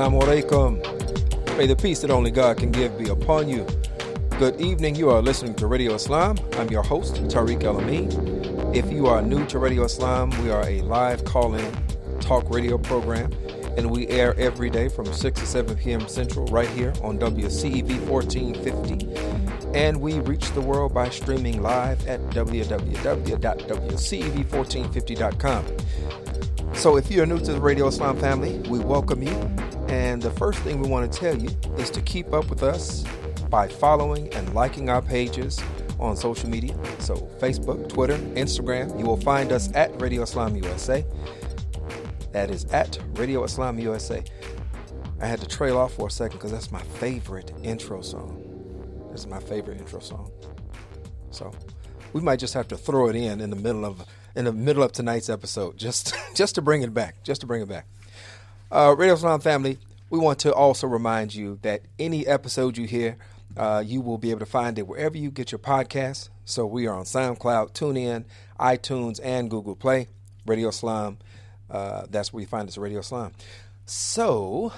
Assalamu alaikum. May the peace that only God can give be upon you. Good evening. You are listening to Radio Islam. I'm your host, Tariq El Amin. If you are new to Radio Islam, we are a live call in talk radio program, and we air every day from 6 to 7 p.m. Central right here on WCEV 1450. And we reach the world by streaming live at www.wcev1450.com. So if you're new to the Radio Islam family, we welcome you. And the first thing we want to tell you is to keep up with us by following and liking our pages on social media. So Facebook, Twitter, Instagram. You will find us at Radio Islam USA. That is at Radio Islam USA. I had to trail off for a second because that's my favorite intro song. This is my favorite intro song. So we might just have to throw it in in the middle of in the middle of tonight's episode, just just to bring it back, just to bring it back. Uh, Radio Islam family, we want to also remind you that any episode you hear, uh, you will be able to find it wherever you get your podcasts. So we are on SoundCloud, TuneIn, iTunes, and Google Play. Radio Islam, uh, that's where you find us, Radio Islam. So,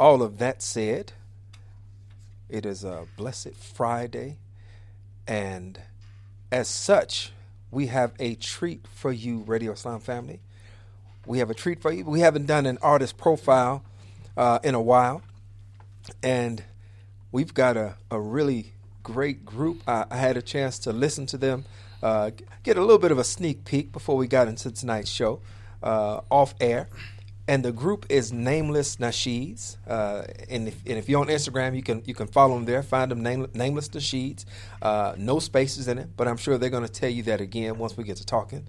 all of that said, it is a blessed Friday, and as such, we have a treat for you, Radio Islam family. We have a treat for you. We haven't done an artist profile uh, in a while, and we've got a, a really great group. I, I had a chance to listen to them, uh, get a little bit of a sneak peek before we got into tonight's show uh, off air. And the group is Nameless Nasheeds. Uh, and, if, and if you're on Instagram, you can you can follow them there. Find them name, Nameless Nasheeds. Uh, no spaces in it, but I'm sure they're going to tell you that again once we get to talking.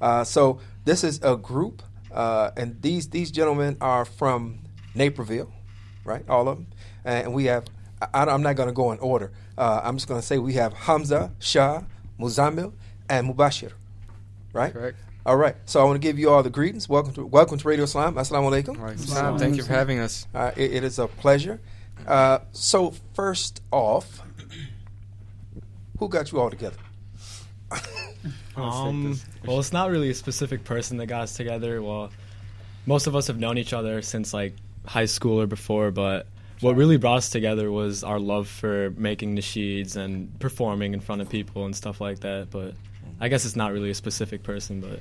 Uh, so this is a group, uh, and these these gentlemen are from Naperville, right? All of them, and we have. I, am not going to go in order. Uh, I'm just going to say we have Hamza, Shah, Muzamil, and Mubashir, right? Correct. All right. So I want to give you all the greetings. Welcome to welcome to Radio Islam. Assalamu alaikum. Right. Thank you for having us. Uh, it, it is a pleasure. Uh, so first off, who got you all together? um, well, it's not really a specific person that got us together. Well, most of us have known each other since like high school or before, but what really brought us together was our love for making nasheeds and performing in front of people and stuff like that. But I guess it's not really a specific person, but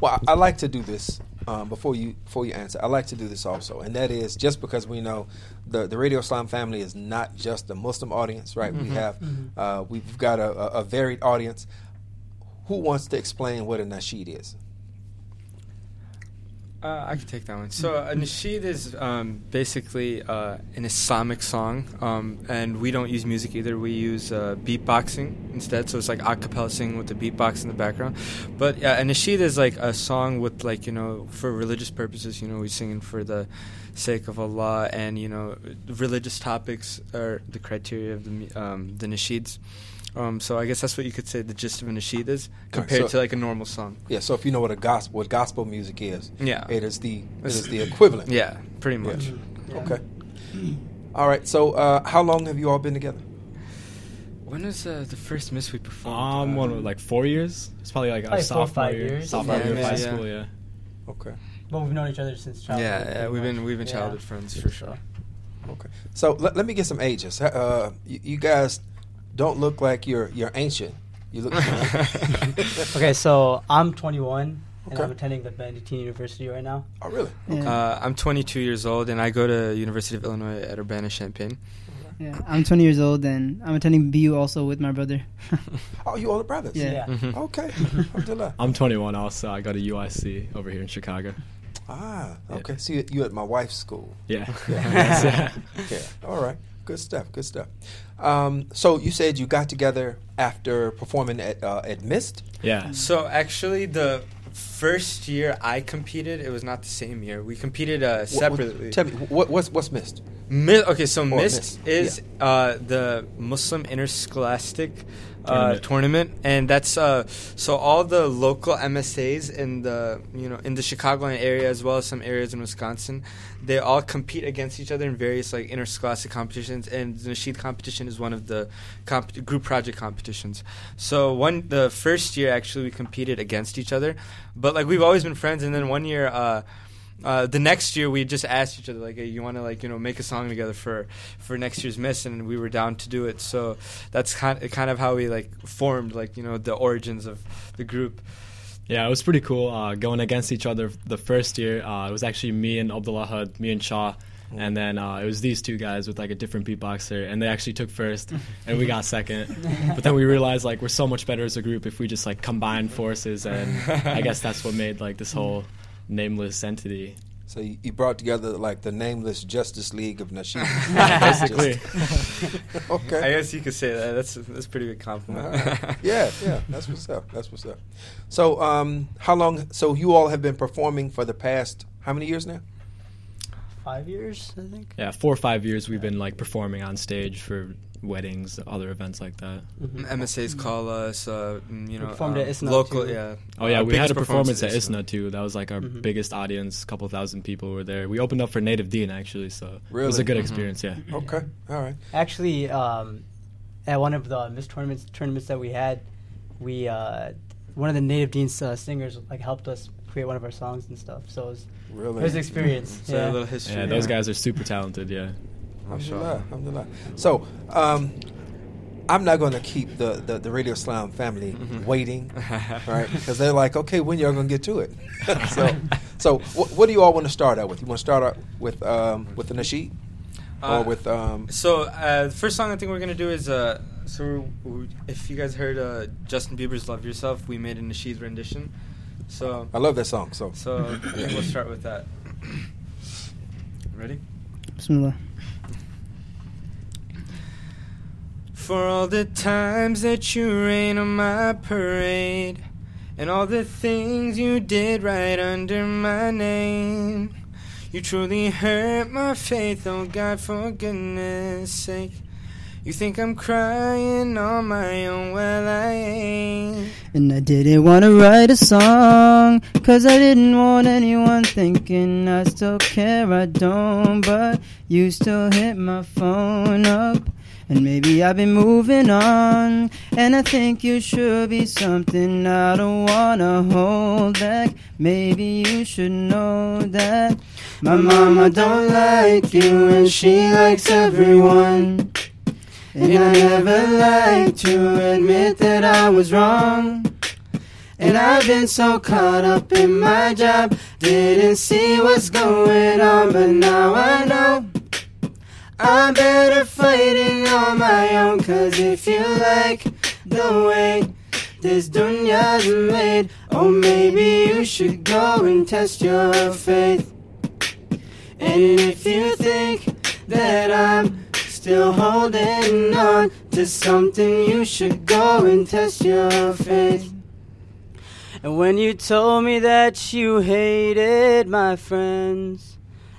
well, I, I like to do this um, before you before you answer. I like to do this also, and that is just because we know the the Radio Islam family is not just a Muslim audience, right? Mm-hmm. We have mm-hmm. uh, we've got a, a, varied audience. Who wants to explain what a nasheed is? Uh, I can take that one. So a nasheed is um, basically uh, an Islamic song, um, and we don't use music either. We use uh, beatboxing instead. So it's like a cappella singing with the beatbox in the background. But yeah, a nasheed is like a song with like you know for religious purposes. You know, we singing for the sake of Allah, and you know religious topics are the criteria of the um, the nasheeds. Um, so I guess that's what you could say the gist of a nasheed is compared right, so, to like a normal song. Yeah. So if you know what a gospel, what gospel music is, yeah, it is the it is the equivalent. Yeah, pretty much. Yeah. Okay. All right. So uh, how long have you all been together? When was uh, the first MIST we performed? Um, one like four years. It's probably like our sophomore four, year, years. sophomore yeah, year of high school. Yeah. Okay. But we've known each other since childhood. Yeah, yeah we've been we've been childhood yeah. friends for sure. Okay. So let, let me get some ages. Uh, you, you guys don't look like you're you're ancient. You look. okay, so I'm 21 and okay. I'm attending the Benedictine University right now. Oh, really? Okay. Uh, I'm 22 years old and I go to University of Illinois at Urbana Champaign. Yeah, I'm 20 years old and I'm attending BU also with my brother. oh, you all the brothers? Yeah. yeah. Mm-hmm. Okay. I'm 21 also. I go to UIC over here in Chicago. Ah, okay. Yeah. See, you at my wife's school. Yeah. Yeah. yeah. All right. Good stuff. Good stuff. Um, so you said you got together after performing at uh, at Mist. Yeah. So actually, the first year I competed, it was not the same year. We competed uh, separately. What, what, tell me what, what's what's Mist? Mi- okay, so Mist, Mist, is yeah. uh, the Muslim Interscholastic uh, tournament. tournament. and that's uh, so all the local MSAs in the you know in the Chicagoland area as well as some areas in Wisconsin, they all compete against each other in various like interscholastic competitions, and the Nasheed competition is one of the comp- group project competitions. So one the first year actually we competed against each other, but like we've always been friends, and then one year. Uh, uh, the next year we just asked each other like, "Hey, you want to like you know make a song together for for next year's MIST?" And we were down to do it. So that's kind of, kind of how we like formed like you know the origins of the group. Yeah, it was pretty cool uh, going against each other the first year. Uh, it was actually me and Abdullah me and Shah. And then uh, it was these two guys with like a different beatboxer, and they actually took first, and we got second. But then we realized like we're so much better as a group if we just like combine forces, and I guess that's what made like this whole nameless entity. So you, you brought together like the nameless Justice League of Nasheed. Basically. okay. I guess you could say that. That's that's a pretty good compliment. Alright. yeah, yeah, that's what's up. That's what's up. So, um, how long? So you all have been performing for the past how many years now? Five years, I think. Yeah, four or five years we've been like performing on stage for weddings, other events like that. Mhm. MSAs call us, uh, mm, you know, performed at um, ISNA local, too. yeah. Oh yeah, Our we had a performance at is ISNA too. That was like our Mhm. biggest audience. A couple thousand people were there. We opened up for Native Deen actually, so it was a good Mhm. experience. Yeah. Okay, all right. Actually, um, at one of the MIST tournaments tournaments that we had, we uh, one of the Native Deen's uh, singers like helped us create one of our songs and stuff. So it was, it Really. was an experience. So a yeah. little history. Yeah, those guys are super talented. Yeah. Alhamdulillah, alhamdulillah. So, um, I'm not going to keep the, the, the Radio Islam family Mhm. waiting, right? Because they're like, okay, when y'all going to get to it? so, so what, what do you all want to start out with? You want to start out with um, with the nasheed, Uh, or with um, So uh, the first song I think we're gonna do is uh, so we- if you guys heard uh, Justin Bieber's "Love Yourself," we made a Nasheed rendition. So I love that song. So, so we'll start with that. Ready? Bismillah. For all the times that you rain on my parade, and all the things you did right under my name, you truly hurt my faith, oh God, for goodness sake. You think I'm crying on my own, well, I ain't. And I didn't want to write a song, cause I didn't want anyone thinking I still care, I don't. But you still hit my phone up, and maybe I've been moving on. And I think you should be something I don't wanna hold back. Maybe you should know that my mama don't like you, and she likes everyone. And I never like to admit that I was wrong. And I've been so caught up in my job, didn't see what's going on, but now I know. I'm better fighting on my own, cause if you like the way this dunya's made, oh maybe you should go and test your faith. And if you think that I'm still holding on to something, you should go and test your faith. And when you told me that you hated my friends,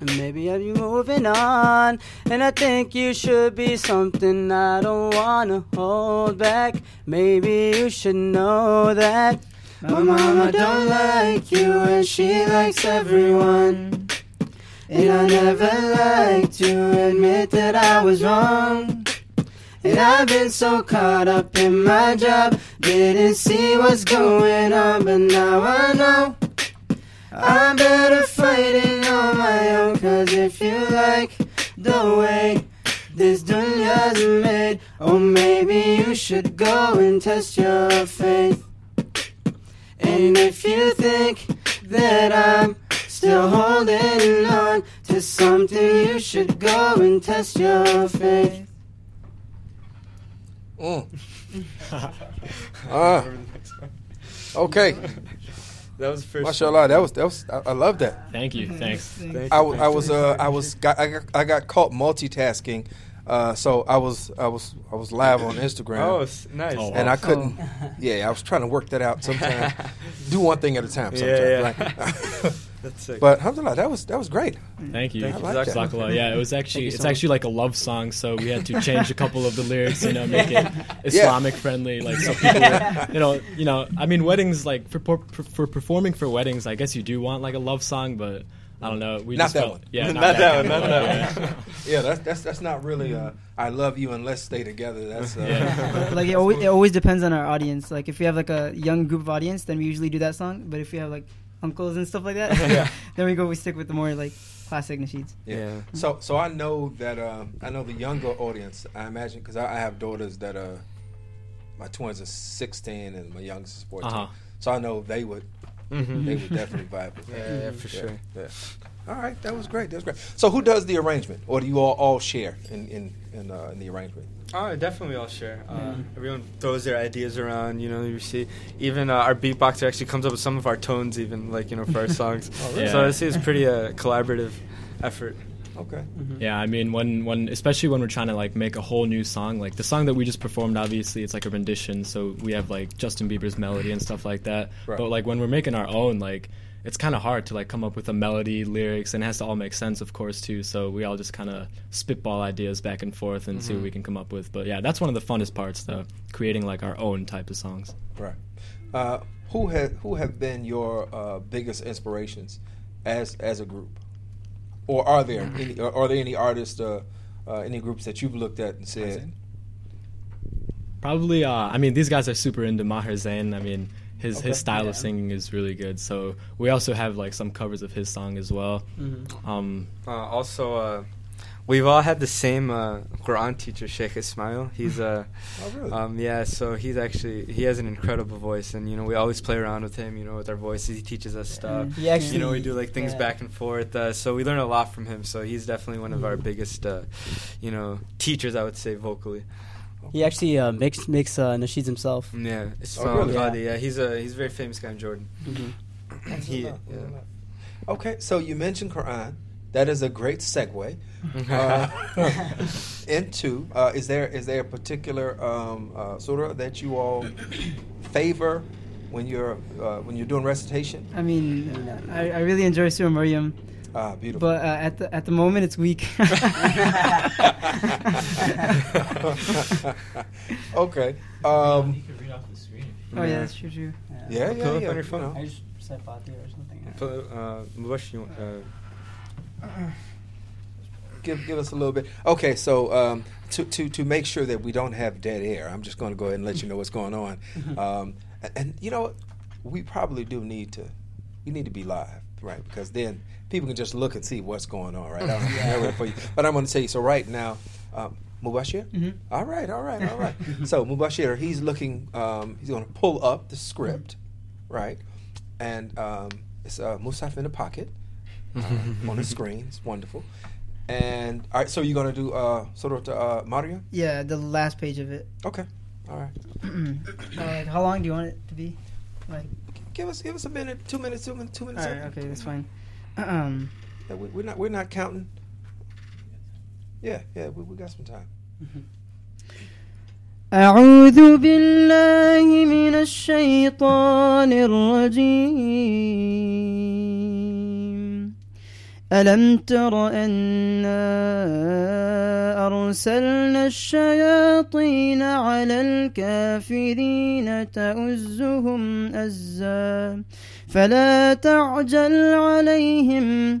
Maybe are you moving on? And I think you should be something I don't wanna hold back. Maybe you should know that my mama don't like you and she likes everyone. And I never like to admit that I was wrong. And I've been so caught up in my job, didn't see what's going on, but now I know. I'm better fighting on my own, cause if you like the way this dunya's made, oh maybe you should go and test your faith. And if you think that I'm still holding on to something, you should go and test your faith. mm. Ah, okay. That was the first. Mashallah, that was that was. I, I love that. Thank you. Thanks. Thank I, you. w- I was uh I was got I got, I got caught multitasking, uh so I was I was I was live on Instagram. Oh, nice. Oh, and I couldn't. Yeah, I was trying to work that out. Sometimes do one thing at a time. Sometimes, Yeah, yeah. right? That's sick. But alhamdulillah, that was that was great. Thank you. Thank you. Like that. Yeah, it was actually you it's so much. actually like a love song, so we had to change a couple of the lyrics, you know, make it Islamic friendly, like so people, you know, you know. I mean, weddings like for, for for performing for weddings, I guess you do want like a love song, but I don't know. We Not just that felt, one. Yeah, Not that one, not Yeah. that one. Yeah, that's that's that's not really. Uh, I love you and let's stay together. That's uh, Yeah. like it always, it always depends on our audience. Like if we have like a young group of audience, then we usually do that song. But if we have like uncles and stuff like that, Yeah. then we go we stick with the more like classic nasheeds. Yeah. Yeah. So so I know that um, I know the younger audience. I imagine because I, I have daughters that are my twins are 16 and my youngest is 14. Uh-huh. So I know they would Mhm. they would definitely vibe with that. Yeah, yeah, for Yeah, sure. Yeah. All right, that was great. That was great. So who does the arrangement, or do you all all share in in in, uh, in the arrangement? Oh, definitely all share. Uh, Everyone throws their ideas around. You know, you see, even uh, our beatboxer actually comes up with some of our tones, even like you know for our songs. really? So Yeah. I see it's pretty uh, collaborative effort. Okay. Yeah, I mean when when especially when we're trying to like make a whole new song, like the song that we just performed, obviously it's like a rendition, so we have like Justin Bieber's melody and stuff like that. Right. But like when we're making our own, like it's kind of hard to like come up with a melody, lyrics, and it has to all make sense, of course, too. So we all just kind of spitball ideas back and forth and see what we can come up with. But yeah, that's one of the funnest parts, though, creating like our own type of songs. Right. Uh, who have who have been your uh, biggest inspirations as as a group, or are there any, are, are there any artists, uh, uh, any groups that you've looked at and said, Probably, uh, I mean, these guys are super into Maher Zain. I mean, his Okay. his style Yeah. of singing is really good. So we also have like some covers of his song as well. Mhm. Um, Uh, also, uh, we've all had the same uh, Quran teacher, Sheikh Ismail. He's uh, Oh, really? um, yeah. So he's actually he has an incredible voice, and you know we always play around with him. You know, with our voices, he teaches us stuff. He actually, you know, we do like things yeah. back and forth. Uh, so we learn a lot from him. So he's definitely one of our biggest, uh, you know, teachers. I would say vocally. He actually uh, makes makes uh, nasheeds himself. Yeah, it's Oh, really? Qadi, yeah. he's a he's a very famous guy in Jordan. Mhm. he, yeah. Okay, so you mentioned Quran. That is a great segue uh, into. Uh, is there is there a particular um, uh, surah that you all favor when you're uh, when you're doing recitation? I mean, I, I really enjoy Surah Maryam, Ah, beautiful. but uh, at the at the moment it's weak. okay. Um, you could read off the screen. oh yeah, that's true too. yeah, yeah, Pull up yeah. on your phone. I just said Fatih or something. Put, uh, Mubash, you uh, give give us a little bit. Okay, so um, to to to make sure that we don't have dead air, I'm just going to go ahead and let you know what's going on. Um, and, and you know, we probably do need to we need to be live, right? Because then people can just look and see what's going on, right? I don't have that for you, but I'm going to tell you. So right now, um, Mubashir. Mhm. All right, all right, all right. so Mubashir, he's looking. Um, he's going to pull up the script, right? And um, it's uh, Mushaf in the pocket uh, on the screen. It's wonderful. And all right, so you're gonna do uh, sort of uh, Maryam? Yeah, the last page of it. Okay, all right. uh, like, how long do you want it to be? Like, Give us give us a minute, two minutes, two minutes, two all minutes. right, okay, that's fine. Um, Yeah, we, we're not we're not counting. Yeah, yeah, we, we got some time. أعوذ بالله من الشيطان الرجيم ألم تر أنا أرسلنا الشياطين على الكافرين تؤزهم أزا. فلا تعجل عليهم.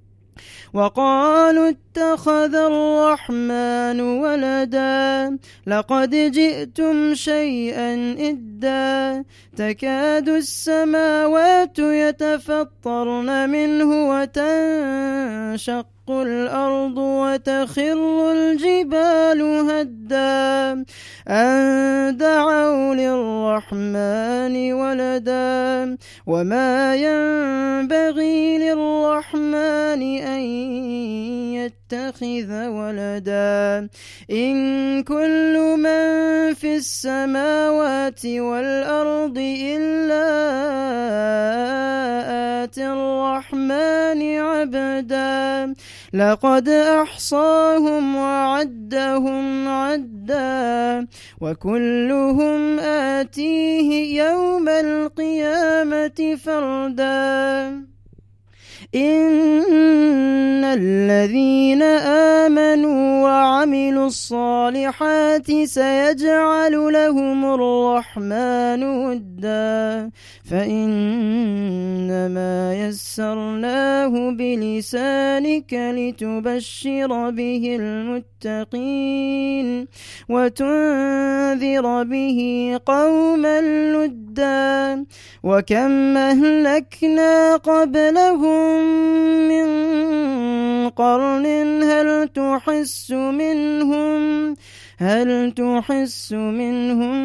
وقالوا اتخذ الرحمن ولدا لقد جئتم شيئا إدا تكاد السماوات يتفطرن منه وتنشق الأرض وتخر الجبال هدا. أن دعوا للرحمن ولدا. وما ينبغي للرحمن أن يتخذ ولدا. إن كل من في السماوات والأرض إلا آتي الرحمن عبدا. لقد أحصاهم وعدهم عدا وكلهم آتيه يوم القيامة فردا. إن الذين آمنوا وعملوا الصالحات سيجعل لهم الرحمن ودا فإنما يسرناه بلسانك لتبشر به المتقين وتنذر به قوما لدا وكم أهلكنا قبلهم من قرن هل تحس منهم؟ هل تحس منهم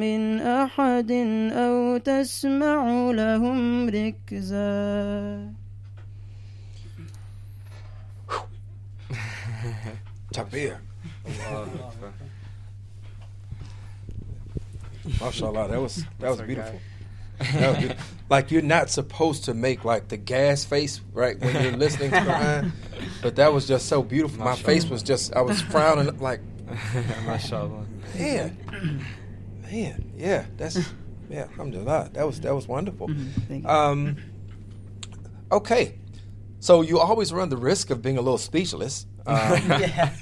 من أحد أو تسمع لهم ركزا؟ تبيع ما شاء الله that was that was beautiful, that was beautiful. Like you're not supposed to make like the gas face right when you're listening to Quran, but that was just so beautiful. My Mashallah. face was just I was frowning like, Mashallah. man, man, yeah, that's yeah, alhamdulillah. That was that was wonderful. Thank you. Um, okay, so you always run the risk of being a little speechless. Um, yeah.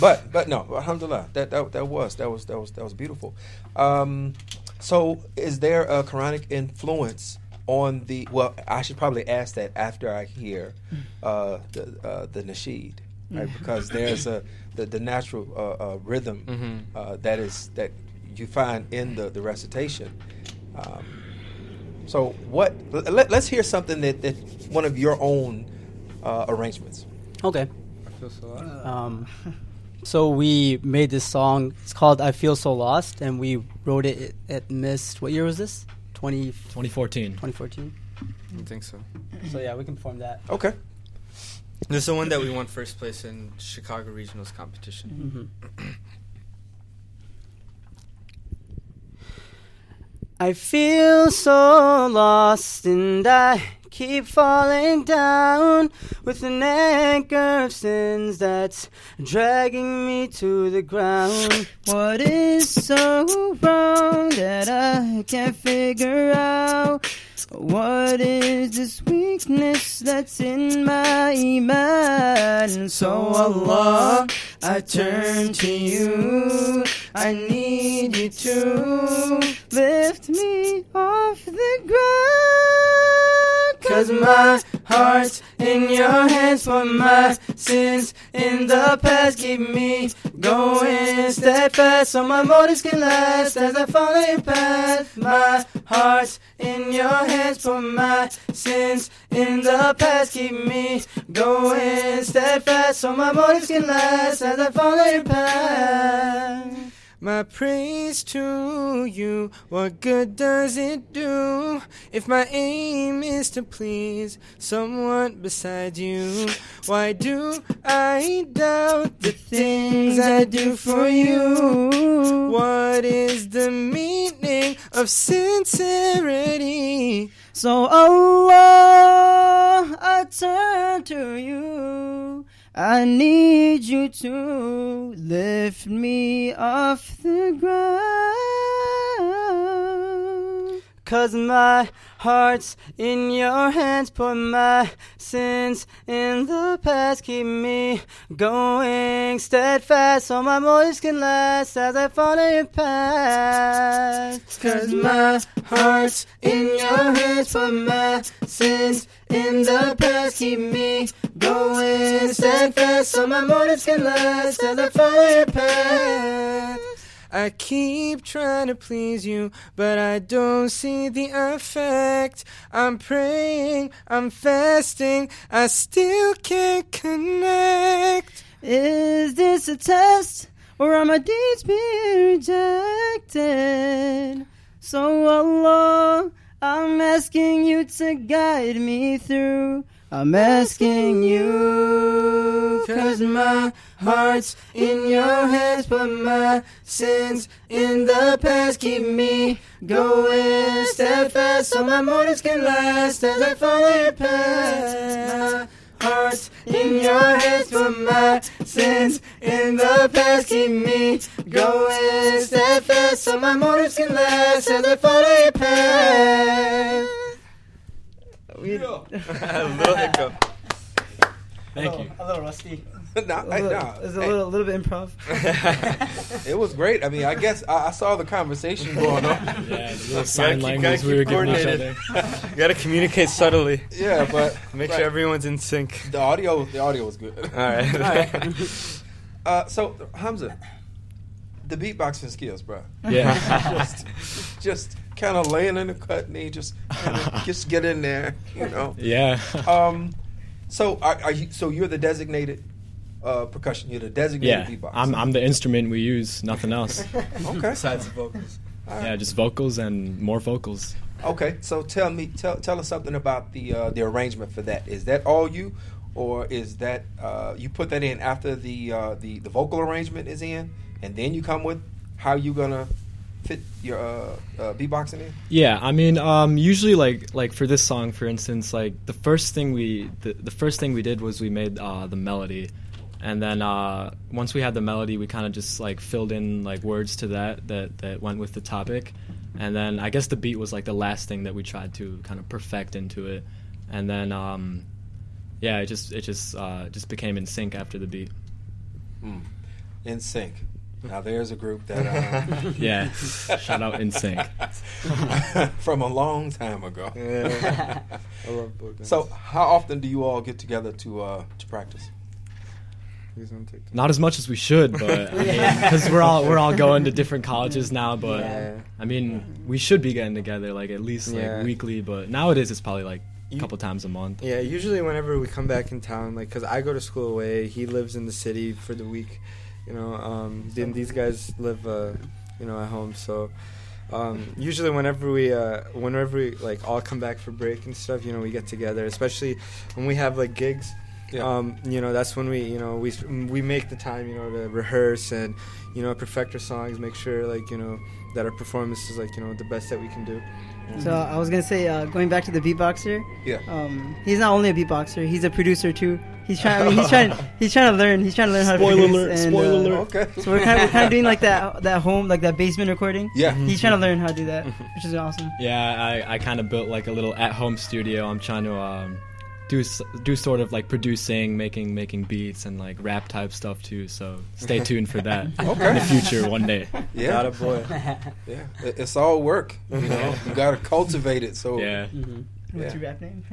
but but no, alhamdulillah, that that that was that was that was that was beautiful. Um, so is there a Quranic influence on the? Well, I should probably ask that after I hear uh, the uh, the nasheed, right? Because there's a the, the natural uh, uh, rhythm Mhm. uh, that is that you find in the the recitation. Um, so what? Let, let's hear something that, that one of your own uh, arrangements. Okay. I feel so. Um, so we made this song. It's called "I Feel So Lost," and we wrote it at Mist. What year was this? 20, 2014. 2014. I think so. So yeah, we can perform that. Okay. This is the one that we won first place in Chicago Regionals competition. hmm I feel so lost and I keep falling down with an anchor of sins that's dragging me to the ground. What is so wrong that I can't figure out? What is this weakness that's in my iman? So Allah, I turn to you. I need you to lift me off the ground. Cause my heart's in your hands for my sins in the past. Keep me going steadfast so my motives can last as I follow your path. My heart's in your hands for my sins in the past. Keep me going steadfast so my motives can last as I follow your path. My praise to you, what good does it do if my aim is to please someone beside you? Why do I doubt the things I do for you? What is the meaning of sincerity? So Allah, I turn to you. I need you to lift me off the ground. Cause my heart's in your hands, put my sins in the past, keep me going steadfast so my motives can last as I follow your path. Cause my heart's in your hands, put my sins in the past, keep me going steadfast so my motives can last as I follow your path. I keep trying to please you, but I don't see the effect. I'm praying, I'm fasting, I still can't connect. Is this a test? or are my deeds being rejected? So Allah, I'm asking you to guide me through. I'm asking you, cause my heart's in your hands, but my sins in the past keep me going steadfast so my mornings can last as I follow your path. My heart's in your hands, but my sins in the past keep me going steadfast so my mornings can last as I follow your path. We, a little hiccup. Thank you. A little rusty. nah, A little, nah, it's a hey, little, little bit improv. it was great. I mean, I guess I, I saw the conversation going on. Yeah, the little sign language we were giving each coordinated. other. You gotta communicate subtly. Yeah, but Make right. sure everyone's in sync. the audio, the audio was good. All right. All right. Uh, so Hamza, the beatboxing skills, bro. Yeah. just, just kind of laying in the cut knee, just just get in there, you know. Yeah. Um, so are, are you? So you're the designated uh, percussion. You're the designated yeah. beatboxer. I'm I'm the instrument we use, nothing else. okay. Besides the vocals. Yeah, just vocals and more vocals. Okay. So tell me, tell tell us something about the uh, the arrangement for that. Is that all you, or is that uh, you put that in after the uh, the the vocal arrangement is in, and then you come with how you gonna fit your uh, uh, beatboxing in? Yeah, I mean, um, usually like like for this song, for instance, like the first thing we the, the first thing we did was we made uh, the melody, and then uh, once we had the melody, we kind of just like filled in like words to that that that went with the topic, and then I guess the beat was like the last thing that we tried to kind of perfect into it, and then um, yeah, it just it just uh, just became in sync after the beat. Hmm. In sync. Now there's a group that uh, Yeah, shout out NSYNC. from a long time ago. Yeah. I love both. So how often do you all get together to uh, to practice? Don't as much as we should, but because we're all we're all going to different colleges now. But Yeah. I mean, we should be getting together like at least like Yeah. weekly. But nowadays it's probably like a couple times a month. Yeah, usually whenever we come back in town, like, cause I go to school away, he lives in the city for the week, you know. Um, then these guys live, uh, you know, at home. So um, usually whenever we, uh, whenever we like all come back for break and stuff, you know, we get together. Especially when we have like gigs. Yeah. Um, you know, that's when we, you know, we we make the time, you know, to rehearse and, you know, perfect our songs, make sure like, you know, that our performance is like, you know, the best that we can do. So I was gonna say, uh, going back to the beatboxer, Yeah. um, he's not only a beatboxer; he's a producer too. He's trying. I mean, he's trying. He's trying to learn. He's trying to learn how to Spoiler produce. alert, and, spoiler uh, alert. Okay. So we're kind of we're kind of doing like that that home like that basement recording. Yeah. He's trying to learn how to do that, which is awesome. Yeah, I, I kind of built like a little at home studio. I'm trying to um, do do sort of like producing, making making beats and like rap type stuff too. So stay tuned for that Okay. in the future one day. Yeah. Not a boy. Yeah. It's all work. You know, you got to cultivate it. So Yeah, Mm-hmm. What's Yeah. your rap name?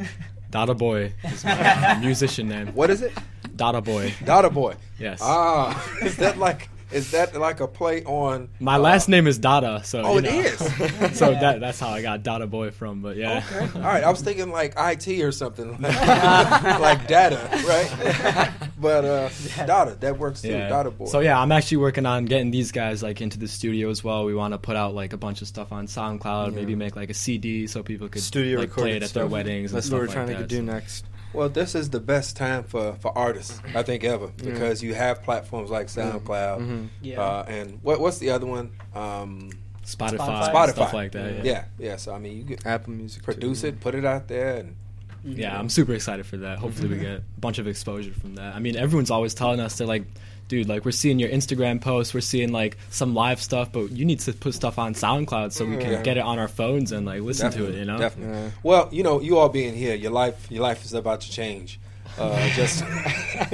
Dada Boy is my musician name. What is it? Dada Boy. Dada Boy. Yes. Ah, is that like is that like a play on? My uh, last name is Dada, so Oh, you know. is? so that that's how I got Dada Boy from. But yeah, Okay. All right. I was thinking like IT or something, like data, right? but uh, data that works too. yeah. Data boy. So yeah, I'm actually working on getting these guys like into the studio as well. We want to put out like a bunch of stuff on SoundCloud, Yeah. maybe make like a CD so people could Studio like play it at their weddings. That's and what we're trying like to that. do next. Well, this is the best time for, for artists, I think, ever because you have platforms like SoundCloud, Mhm. Yeah. uh, and what what's the other one? Um, Spotify, Spotify. stuff like that. Yeah. yeah, yeah. So I mean, you get Apple Music. too. produce it, put it out there, and Yeah, I'm super excited for that. Hopefully, we get a bunch of exposure from that. I mean, everyone's always telling us they're like, dude, like we're seeing your Instagram posts, we're seeing like some live stuff, but you need to put stuff on SoundCloud so we can Yeah. get it on our phones and like listen to it. You know, definitely. Yeah. Well, you know, you all being here, your life, your life is about to change. Uh, just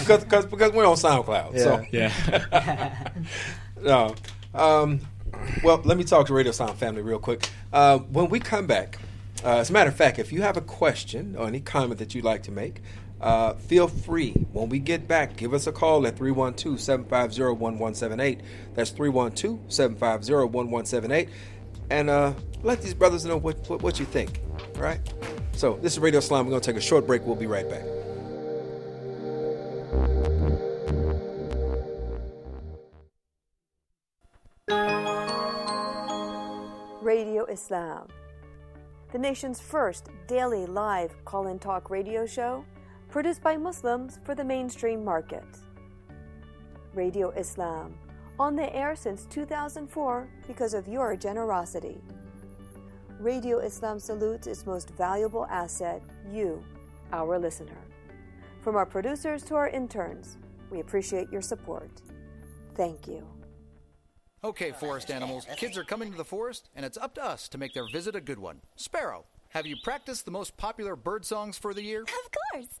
because, because because we're on SoundCloud. So Yeah. no. Um, well, let me talk to Radio Islam family real quick. Uh, when we come back, uh, as a matter of fact, if you have a question or any comment that you'd like to make, uh, feel free when we get back, give us a call at 312 750 1178. That's 312 750 1178. And uh, let these brothers know what, what, what you think. All right? So, this is Radio Islam. We're going to take a short break. We'll be right back. Radio Islam, the nation's first daily live call in talk radio show produced by Muslims for the mainstream market. Radio Islam, on the air since 2004 because of your generosity. Radio Islam salutes its most valuable asset, you, our listener. From our producers to our interns, we appreciate your support. Thank you. Okay, forest animals, kids are coming to the forest, and it's up to us to make their visit a good one. Sparrow, have you practiced the most popular bird songs for the year? Of course.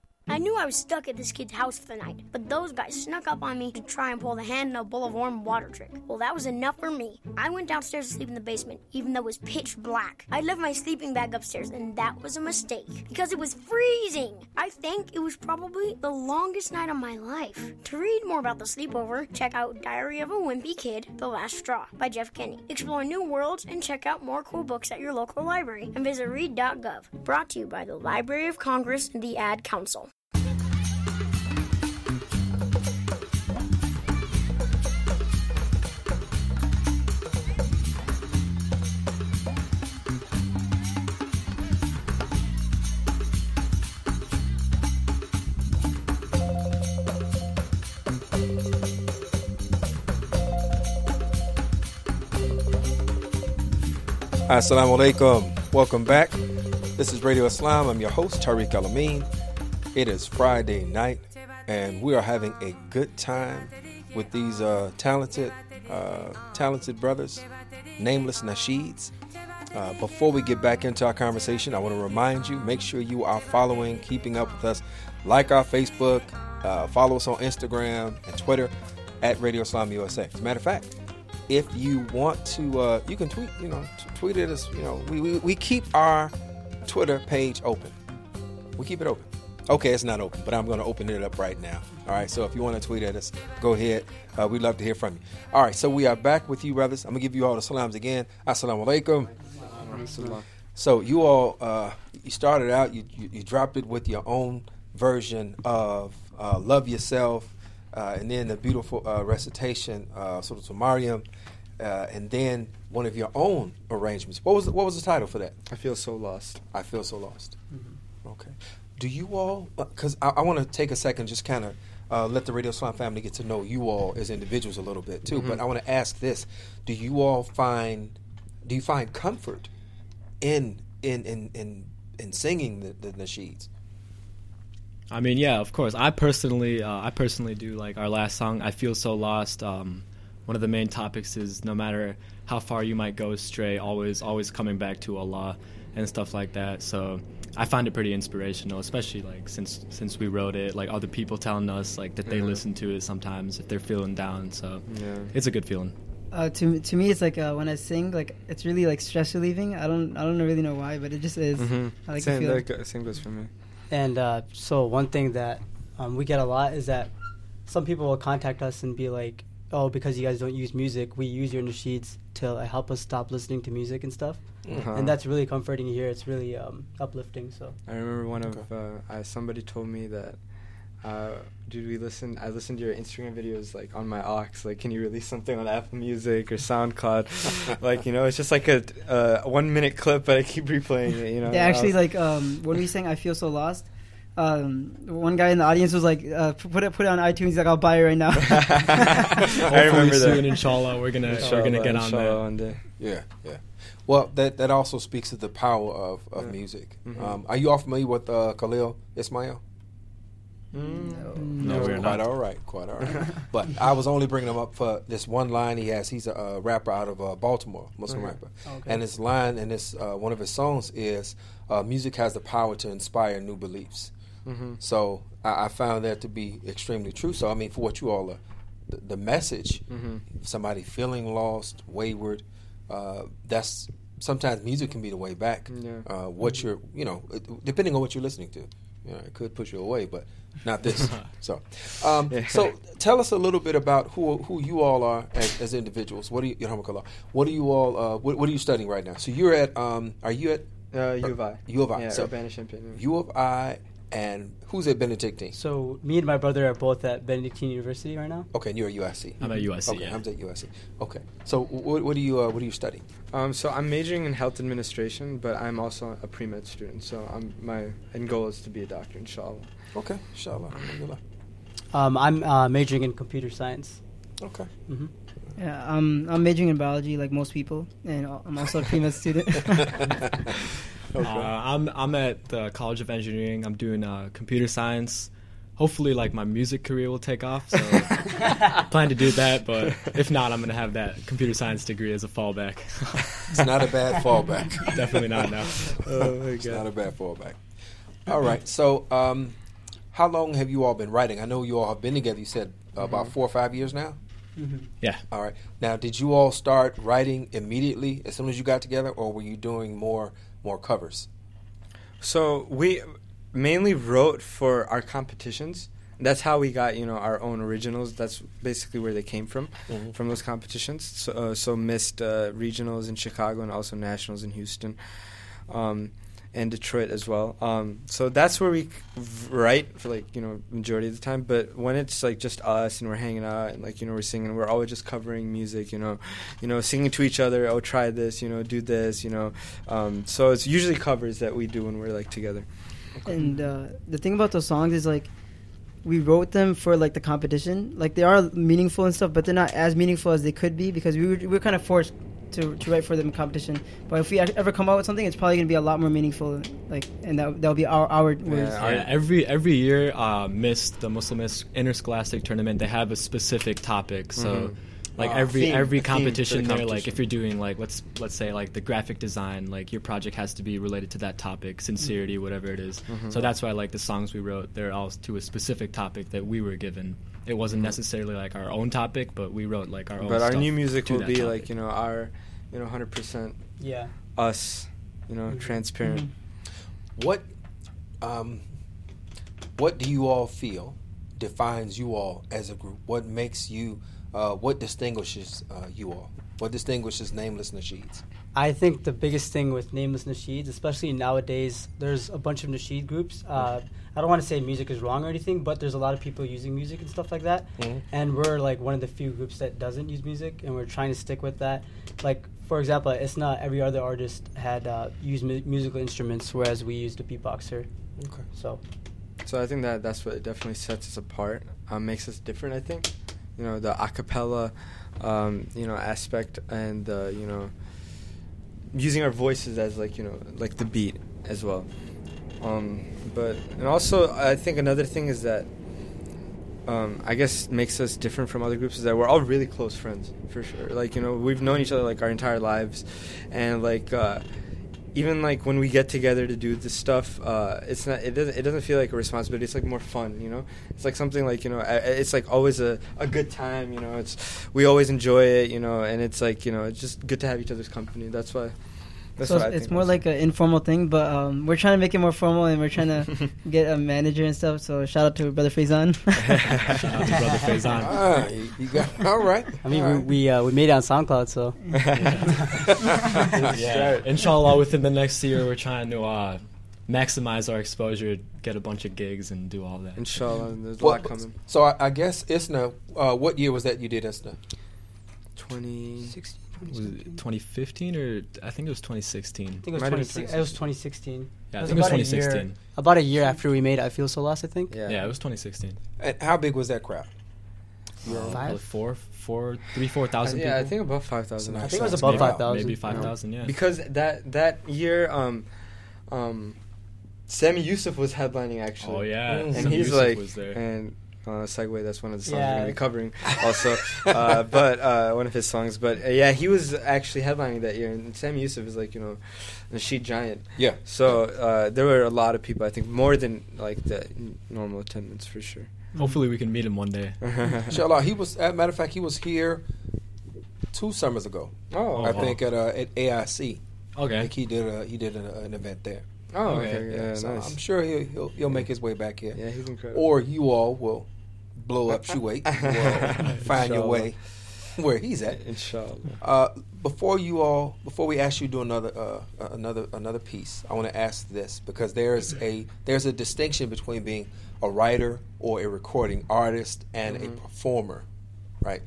I knew I was stuck at this kid's house for the night, but those guys snuck up on me to try and pull the hand in a bowl of warm water trick. Well, that was enough for me. I went downstairs to sleep in the basement, even though it was pitch black. I left my sleeping bag upstairs, and that was a mistake because it was freezing. I think it was probably the longest night of my life. To read more about the sleepover, check out Diary of a Wimpy Kid: The Last Straw by Jeff Kinney. Explore new worlds and check out more cool books at your local library and visit read.gov. Brought to you by the Library of Congress and the Ad Council. Assalamu alaikum. Welcome back. This is Radio Islam. I'm your host, Tariq Al Amin. It is Friday night, and we are having a good time with these uh, talented, uh, talented brothers, nameless Nasheeds. Uh, before we get back into our conversation, I want to remind you make sure you are following, keeping up with us. Like our Facebook, uh, follow us on Instagram and Twitter at Radio Islam USA. As a matter of fact, if you want to, uh, you can tweet, you know, t- tweet at us. You know, we, we, we keep our Twitter page open. We keep it open. Okay, it's not open, but I'm going to open it up right now. All right, so if you want to tweet at us, go ahead. Uh, we'd love to hear from you. All right, so we are back with you, brothers. I'm going to give you all the salams again. Assalamu alaikum. So you all, uh, you started out, you, you, you dropped it with your own version of uh, "Love Yourself," uh, and then the beautiful uh, recitation, uh, Surah to Maryam, uh, and then one of your own arrangements. What was the, what was the title for that? I feel so lost. I feel so lost. Okay. Do you all? Because I, I want to take a second, just kind of. Uh, let the Radio Islam family get to know you all as individuals a little bit too. Mhm. But I want to ask this: Do you all find, do you find comfort in in in in, in singing the, the nasheeds? I mean, yeah, of course. I personally, uh, I personally do like our last song. I feel so lost. Um, one of the main topics is no matter how far you might go astray, always, always coming back to Allah and stuff like that. So I find it pretty inspirational, especially like since since we wrote it. Like other people telling us like that they Mm-hmm. Listen to it sometimes if they're feeling down. So Yeah. it's a good feeling. Uh, to to me, it's like uh, when I sing, like it's really like stress relieving. I don't I don't really know why, but it just is. Mm-hmm. I like the same, feeling. that go- same goes for me. And uh, so one thing that um, we get a lot is that some people will contact us and be like, "Oh, because you guys don't use music, we use your nasheeds to like, help us stop listening to music and stuff." Uh-huh. And that's really comforting to hear. It's really um, uplifting. So I remember one of uh, I, somebody told me that, uh, dude, we listen. I listened to your Instagram videos like on my aux. Like, can you release something on Apple Music or SoundCloud? like, you know, it's just like a uh, one minute clip, but I keep replaying it. You know. Yeah, actually, like um, are we saying? "I Feel So Lost," um, one guy in the audience was like, uh, "Put it, put it on iTunes." He's like, "I'll buy it right now." I remember that. soon, inshallah, we're gonna we're gonna Inshallah, get on inshallah that. one day. Yeah, yeah. Well, that that also speaks to the power of, of Yeah. music. Mhm. Um, are you all familiar with uh, Khalil Ismail? Mm. No, That's we're quite not. all right, quite all right. but I was only bringing him up for this one line he has. He's a, uh rapper out of uh, Baltimore, Muslim rapper, Okay. and his line in this uh, one of his songs is, uh, "Music has the power to inspire new beliefs." Mm-hmm. So I, I found that to be extremely true. So I mean, for what you all are, the, the message, Mm-hmm. somebody feeling lost, wayward, uh, that's sometimes music can be the way back. Yeah. Uh, what you're, you know, depending on what you're listening to. You know, it could push you away, but not this. so, um, so tell us a little bit about who who you all are as, as individuals. What do you, Yarhamukallah, what are you all? Uh, what, what are you studying right now? So you're at. Um, are you at? Uh, U of I. U of I. Yeah, so Urbana-Champaign. U of I, and who's at Benedictine? So me and my brother are both at Benedictine University right now. Okay, and you're at USC. I'm at USC, Okay, yeah. I'm at USC. Okay, so what, what do you uh, what do you study? Um, so I'm majoring in health administration, but I'm also a pre med student. So I'm my end goal is to be a doctor, inshallah. Okay, inshallah. Alhamdulillah. Um, I'm uh, majoring in computer science. Okay. hmm Yeah, um, I'm majoring in biology like most people, and I'm also a pre-med student. Uh, I'm I'm at the College of Engineering. I'm doing uh, computer science. Hopefully, like my music career will take off. So, I plan to do that. But if not, I'm gonna have that computer science degree as a fallback. It's not a bad fallback. Definitely not now. Oh my It's not a bad fallback. All right. So, um, how long have you all been writing? I know you all have been together. You said uh, about four or five years now. Yeah. All right. Now, did you all start writing immediately as soon as you got together, or were you doing more more covers? So we mainly wrote for our competitions. That's how we got, you know, our own originals. That's basically where they came from, Mhm. from those competitions. So, uh, so MIST uh, regionals in Chicago and also nationals in Houston, um, and Detroit as well. Um, so that's where we write for like you know majority of the time. But when it's like just us and we're hanging out and like you know we're singing, we're always just covering music. You know, you know singing to each other. Oh, try this. You know, do this. You know. Um, so it's usually covers that we do when we're like together. and uh, the thing about those songs is like we wrote them for like the competition. Like they are meaningful and stuff, but they're not as meaningful as they could be because we were, we were kind of forced to, to write for them in competition. But if we ever come out with something, it's probably gonna be a lot more meaningful. Like and that that'll be our our words. Yeah, every every year, uh, MIST, the Muslim Miss Interscholastic Tournament, they have a specific topic. So, Mhm. Like Ah, every theme, every a theme for the competition there, like if you're doing like let's let's say like the graphic design, like your project has to be related to that topic, sincerity, whatever it is. Mhm. So that's why like the songs we wrote, they're all to a specific topic that we were given. It wasn't necessarily like our own topic, but we wrote like our own. but our stuff new music will be topic. like you know our you know 100% Yeah. us you know transparent What um, what do you all feel defines you all as a group? What makes you? Uh, what distinguishes uh, you all? What distinguishes Nameless Nasheeds? I think the biggest thing with nameless nasheeds, especially nowadays, there's a bunch of nasheed groups. Uh, I don't want to say music is wrong or anything, but there's a lot of people using music and stuff like that. Mhm. And we're like one of the few groups that doesn't use music, and we're trying to stick with that. Like for example, it's not every other artist had uh, used mu- musical instruments, whereas we used a beatboxer. Okay. So so i think that that's what definitely sets us apart um, makes us different i think you know the acapella um, you know aspect and uh, you know using our voices as like you know like the beat as well um, but and also i think another thing is that um, I guess makes us different from other groups is that we're all really close friends for sure. Like you know, we've known each other like our entire lives, and like uh, even like when we get together to do this stuff, uh, it's not it doesn't it doesn't feel like a responsibility. It's like more fun, you know. It's like something like you know, it's like always a, a good time, you know. It's we always enjoy it, you know, and it's like you know, it's just good to have each other's company. That's why. That's so it's, more like an informal thing, but um, we're trying to make it more formal, and we're trying to get a manager and stuff. So shout out to brother Faison. shout out to brother Faison. Ah, you, got, all right. I mean, we we, uh, we made it on SoundCloud, so yeah. Inshallah, within the next year, we're trying to. Uh, maximize our exposure, get a bunch of gigs, and do all that. Inshallah, there's a lot coming. So I, I guess ISNA, uh, what year was that you did ISNA? 2016. 2015 or I think it was 2016? I think it was, Might have been 20, it was 2016. Yeah, I It was think it was about a year- 2016. About a year after we made I Feel So Lost, I think. Yeah. Yeah, it was 2016. And how big was that crowd? Uh, Five? probably four, four, three, four thousand. yeah, I think above five thousand. I I think it was Sounds above 5,000. maybe five thousand. Yeah. because that that year, um, um, Sami Yusuf was headlining actually. oh yeah, and Sami Yusuf like, was there. and uh, segue. That's one of the songs we're gonna be covering also. uh, but uh, one of his songs. But uh, yeah, he was actually headlining that year, and Sami Yusuf is like you know, nasheed giant. Yeah. So uh, there were a lot of people. I think more than like the normal attendance for sure. Hopefully, we can meet him one day. Inshallah, he was. As a matter of fact, he was here two summers ago. oh, I wow. think at uh, at AIC. I Okay. think he did a, he did a, an event there. Oh, okay. Okay, Yeah, so nice. I'm sure he'll, he'll he'll make his way back here. Yeah, he's incredible. Or you all will blow up Shuwait. will find your way where he's at. Inshallah. Uh, before you all, before we ask you to do another uh, uh, another another piece, I want to ask this because there's a there's a distinction between being a writer or a recording artist and a performer, right?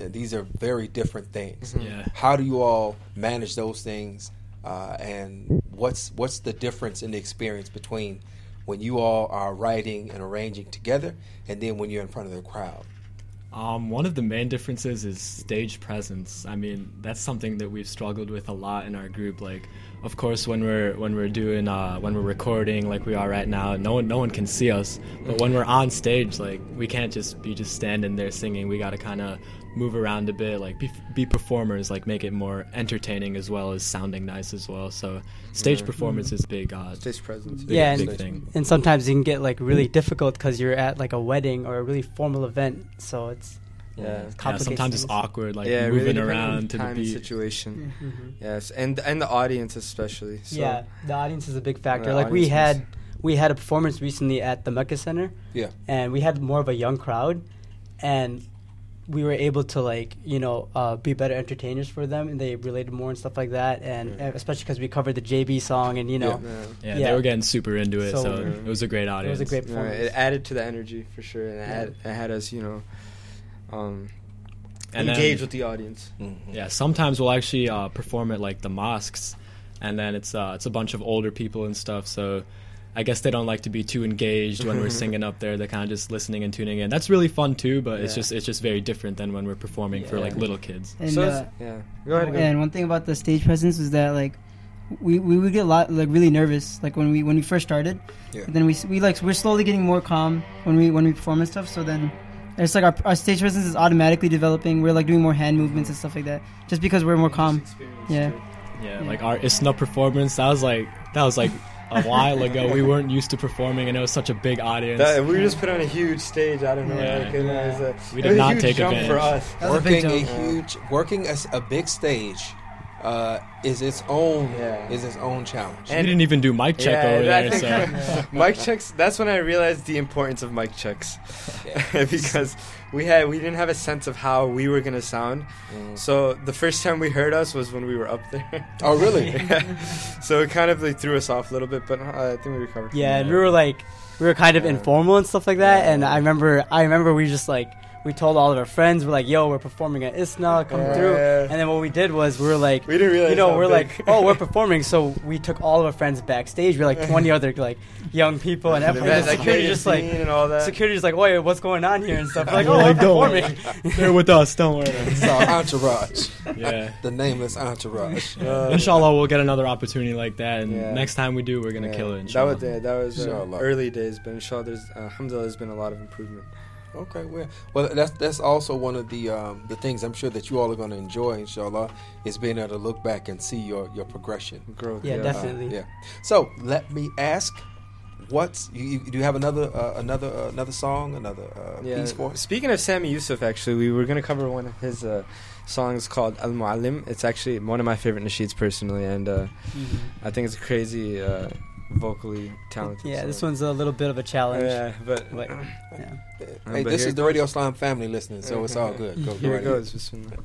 Uh, These are very different things. Yeah. How do you all manage those things, uh, and what's what's the difference in the experience between when you all are writing and arranging together, and then when you're in front of the crowd? Um, one of the main differences is stage presence. I mean, that's something that we've struggled with a lot in our group. Like, of course, when we're when we're doing uh, when we're recording like we are right now, no one no one can see us. But when we're on stage, like we can't just be just standing there singing. We got to kind of move around a bit, like be, be performers, like make it more entertaining as well as sounding nice as well. So stage Yeah. performance is big. Uh, Stage presence. big, yeah, big and, thing. and sometimes you can get like really difficult because you're at like a wedding or a really formal event, so it's Yeah. Yeah, complicates sometimes it's awkward, like yeah, moving really depends around the to the time and beat. situation. Mhm. Yes, and and the audience especially. So, yeah, the audience is a big factor. The like we audience had we had a performance recently at the Mecca Center, Yeah. and we had more of a young crowd, and we were able to like you know uh, be better entertainers for them, and they related more and stuff like that, and Yeah. uh, especially because we covered the JB song, and you know Yeah. Yeah, Yeah. they were getting super into it, so, So- it was a great audience. it audience. was a great Yeah, performance. it added to the energy for sure, and it, Yeah. had, it had us, you know, um, And engage then- with the audience. Mm-hmm. Yeah, sometimes we'll actually uh, perform at like the mosques, and then it's uh, it's a bunch of older people and stuff. So I guess they don't like to be too engaged when we're singing up there. They're kind of just listening and tuning in. That's really fun too, but it's just it's just very different than when we're performing for like little kids. And, so uh, yeah, go ahead. Go ahead. and one thing about the stage presence was that like we, we would get a lot like really nervous like when we when we first started. Yeah. But then we s- we like we're slowly getting more calm when we when we perform and stuff. So then it's like our, our stage presence is automatically developing. We're like doing more hand movements and stuff like that just because we're more calm. Yeah. Yeah, like our ISNA performance, that was like that was like a while ago. We weren't used to performing, and it was such a big audience. That, we were just put on a huge stage. I don't know. Yeah. Like, it was a, We it did was a not huge take jump for us. That was a big working a, jump. huge working a, s- a big stage uh, is its own Yeah. is its own challenge. we didn't even do mic check over there, think- so mic checks. That's when I realized the importance of mic checks, Yeah. because we had we didn't have a sense of how we were gonna sound. Mm. So the first time we heard us was when we were up there. Oh, really? So it kind of like threw us off a little bit, but uh, I think we recovered. from Yeah, that. and we were like, we were kind of Yeah. informal and stuff like that. And I remember, I remember we just like, we told all of our friends, we're like, yo, we're performing at ISNA, come Yeah. through. And then what we did was we were like, We didn't realize. you know, we're big- like, oh, we're performing. So we took all of our friends backstage. We're like 20 other like young people, and The everyone, like, security just like, scene and all that. security just like, wait, what's going on here and stuff. We're like, oh, we're like, don't worry. performing. they're with us. Don't worry. It's our entourage. Yeah. The nameless entourage. Uh, Inshallah, we'll get another opportunity like that, and Yeah. next time we do, we're gonna yeah. kill it. That Inshallah. was yeah, that was uh, early days, but inshallah, there's uh, alhamdulillah, there's been a lot of improvement. Okay, well, well, that's that's also one of the um, the things I'm sure that you all are going to enjoy, inshallah, is being able to look back and see your your progression. Growth. Yeah, Uh, definitely. yeah. So let me ask, what's you, you, do you have another uh, another uh, another song, another uh, Yeah. piece for us? Speaking of Sami Yusuf, actually, we were gonna cover one of his uh, songs called Al Muallim. It's actually one of my favorite nasheeds personally, and uh, I think it's crazy, uh, vocally talented. Yeah, this one's a little bit of a challenge. Yeah, but But, yeah. Um, hey, but this is the. Radio Islam family listening, so it's all good. Go, go Here right it goes. Bismillah.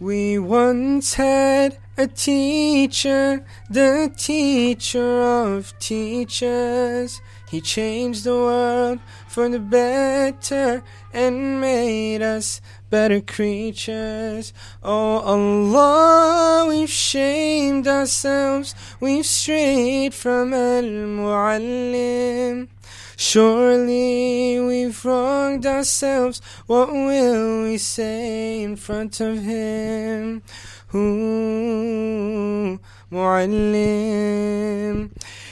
We once had a teacher, the teacher of teachers. He changed the world for the better and made us better creatures. Oh Allah, we've shamed ourselves, we've strayed from Al Muallim. Surely we've wronged ourselves. What will we say in front of him? Who Mu'allim?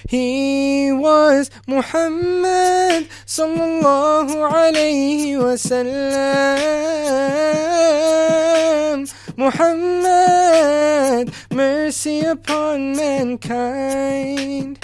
He was Muhammad sallallahu alayhi wasallam. Muhammad, mercy upon mankind.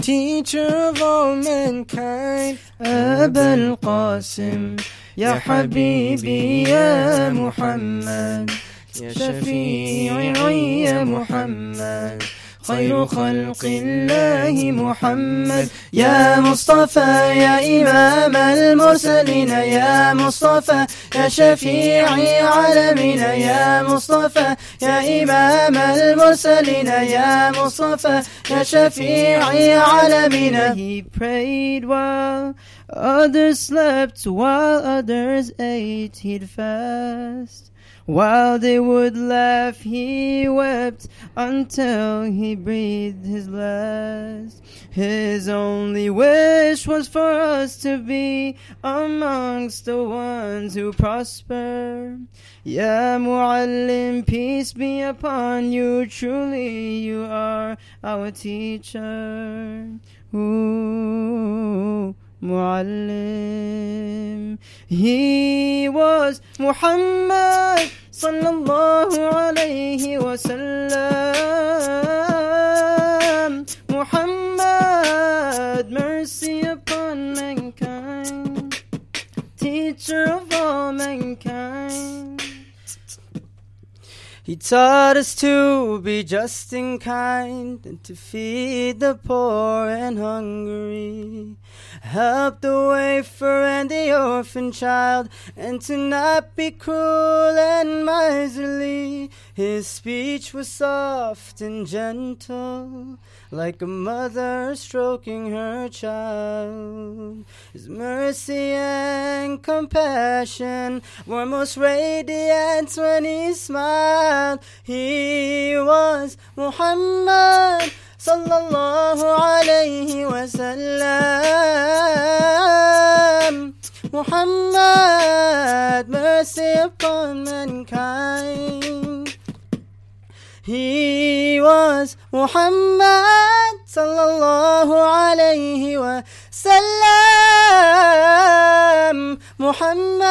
Teacher of all mankind, Abul Qasim, Ya Habibi, Ya Muhammad, Ya Shafi'i, Ya Muhammad. خير خلق الله محمد. يا مصطفى يا إمام المرسلين يا مصطفى يا شفيعي عالمنا يا مصطفى يا إمام المرسلين يا مصطفى يا شفيعي عالمنا He prayed while others slept while others ate. He'd fast While they would laugh, he wept until he breathed his last. His only wish was for us to be amongst the ones who prosper. Ya Muallim, peace be upon you. Truly, you are our teacher. Ooh. Muallim. He was Muhammad sallallahu alayhi wasallam. Muhammad, mercy upon mankind, teacher of all mankind. He taught us to be just and kind and to feed the poor and hungry. Help the wafer and the orphan child and to not be cruel and miserly. His speech was soft and gentle like a mother stroking her child. His mercy and compassion were most radiant when he smiled. He was Muhammad sallallahu alayhi wasallam. Muhammad, mercy upon mankind. He was Muhammad sallallahu alayhi wa sallam. Muhammad,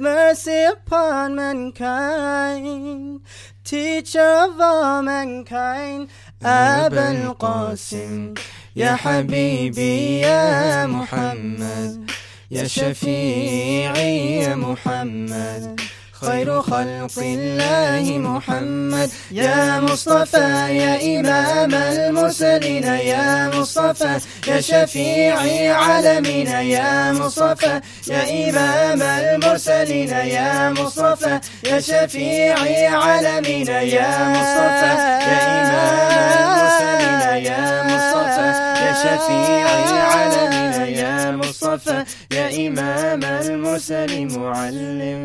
mercy upon mankind. Teacher of all mankind, أبا القاسم يا حبيبي يا محمد يا شفيعي يا محمد خير خلق الله محمد. يا مصطفى يا إمام المرسلين يا مصطفى يا شفيعي عالمنا يا مصطفى يا إمام المرسلين يا مصطفى يا شفيعي عالمنا يا مصطفى يا إمام المرسلين يا مصطفى يا شفيعي عالمنا يا مصطفى يا إمام المرسلين معلم.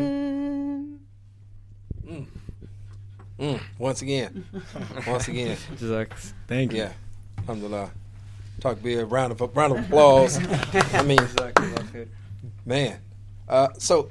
Mm, once again. once again. Jazakallah. Thank you. Yeah. Alhamdulillah. Talk be a round of round of applause. I mean, Jazakallah. man. Uh, so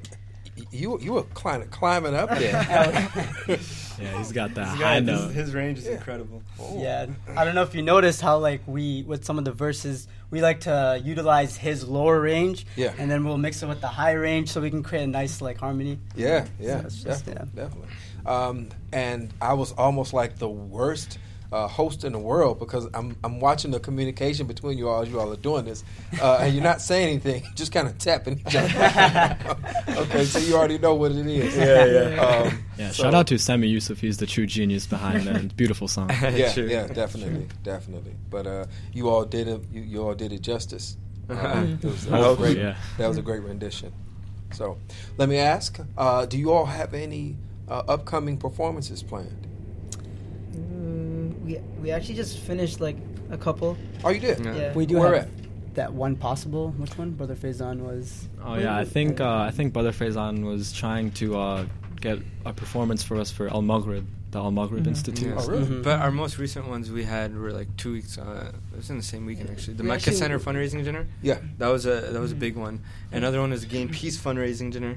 y- you you were climbing climbing up there. Yeah, he's got that This high guy, note. his, his range is incredible. Yeah, I don't know if you noticed how like we with some of the verses we like to utilize his lower range, Yeah. and then we'll mix it with the high range so we can create a nice like harmony. Yeah, yeah, it's just, definitely, definitely. Um, and I was almost like the worst uh, host in the world because I'm I'm watching the communication between you all as you all are doing this, uh, and you're not saying anything, just kind of tapping each other. okay, so you already know what it is. Yeah, yeah. Um, Yeah, so- shout out to Sami Yusuf. He's the true genius behind that beautiful song. yeah, yeah, definitely, definitely. But uh, you all did it. You, you all did it justice. Uh, it was, it was great. yeah. That was a great rendition. So, let me ask: uh, Do you all have any uh, upcoming performances planned? Mm, we we actually just finished like a couple. Oh, you did? Yeah. We do Where have that one possible. Which one? Brother Faison was. Oh yeah, I think uh, I think Brother Faison was trying to uh, get a performance for us for Al Maghrib, the Al Maghrib Mhm. Institute. Oh, Yes. But our most recent ones we had were like two weeks. Uh, it was in the same weekend actually. The We Mecca actually- Center fundraising dinner. Yeah. that was a that was a big one. Another one is the Gain Peace fundraising dinner.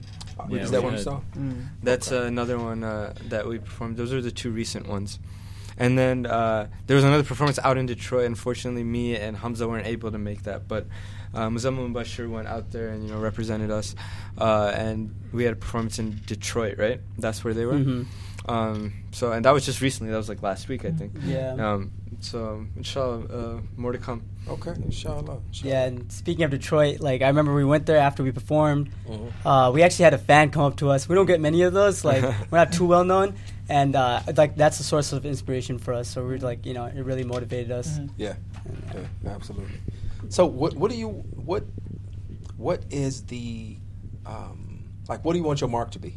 Yeah, Is that one you saw? Mm. That's uh, another one uh, that we performed. Those are the two recent ones. And then uh, there was another performance out in Detroit. Unfortunately, me and Hamza weren't able to make that, but uh, Muzammil Bashir went out there and you know represented us, uh, and we had a performance in Detroit. Right, that's where they were. Mhm. Um, so and that was just recently. That was like last week, I think. Yeah. Um, so inshallah, uh, more to come. Okay, inshallah. Yeah, and speaking of Detroit, like I remember we went there after we performed. Mhm. Uh, we actually had a fan come up to us. We don't get many of those. Like we're not too well known, and uh, like that's a source of inspiration for us. So we're like, you know, it really motivated us. Yeah, yeah, absolutely. So what what do you what what is the um, like what do you want your mark to be?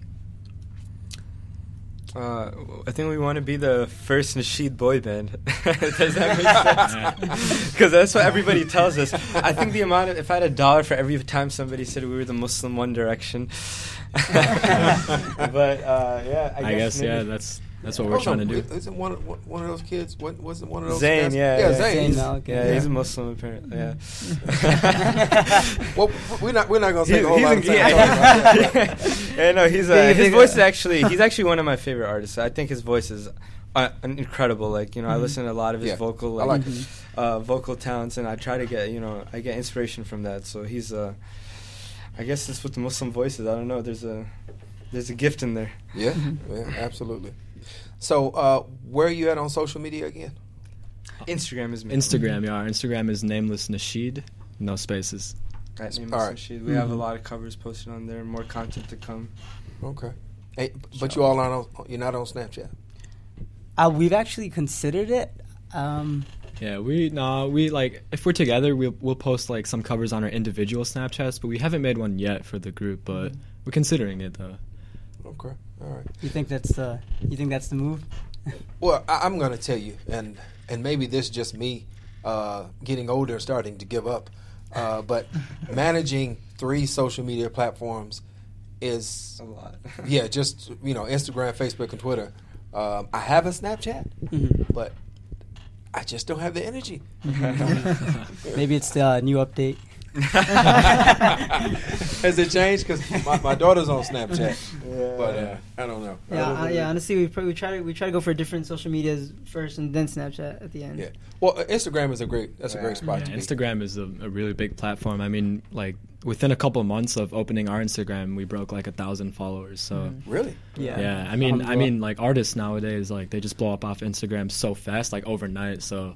Uh, I think we want to be the first Nasheed boy band. Does that make sense? Because that's what everybody tells us. I think the amount of, if I had a dollar for every time somebody said we were the Muslim One Direction. but uh, yeah, I, I guess, maybe. yeah, that's that's what we're Oh, trying to do. Isn't one of- one of those kids? What wasn't one of those? Zayn, guys? yeah, yeah, yeah. Zayn. Zayn he's- Malik, Yeah, he's a Muslim apparently. Yeah. well, we're not we're not gonna take a whole He's- lot of time. he's- about that, yeah, yeah, no, he's Yeah, uh, his voice is actually he's actually one of my favorite artists. I think his voice is uh, incredible. Like you know, I listen to a lot of his Yeah, vocal I like, like it. uh, vocal talents, and I try to get you know I get inspiration from that. So he's uh, I guess it's with the Muslim voices. I don't know. There's a there's a gift in there. Yeah, yeah, absolutely. So, uh, where are you at on social media again? Instagram is me. Instagram, yeah. Our Instagram is nameless Nasheed, no spaces. At Nameless All right. Nasheed. We have a lot of covers posted on there. More content to come. Okay. Hey, but you all aren't on, you're not on Snapchat. Uh, we've actually considered it. Um, Yeah, we no, we like if we're together, we'll we'll post like some covers on our individual Snapchats, but we haven't made one yet for the group. But we're considering it though. Okay. All right. you think that's the you think that's the move? Well, I, I'm going to tell you, and and maybe this is just me uh, getting older, starting to give up. Uh, but managing three social media platforms is A lot. yeah, just you know, Instagram, Facebook, and Twitter. Um, I have a Snapchat, Mhm. but I just don't have the energy. Maybe it's the uh, new update. Has it changed? Because my, my daughter's on Snapchat, but uh, I don't know. Yeah, don't uh, yeah. Honestly, we, pr- we try to we try to go for different social medias first, and then Snapchat at the end. Yeah. Well, uh, Instagram is a great. That's a great spot Yeah, to be. Instagram is a, a really big platform. I mean, like within a couple months of opening our Instagram, we broke like a thousand followers. So Really? Yeah. yeah, I mean, I mean, like artists nowadays, like they just blow up off Instagram so fast, like overnight. So,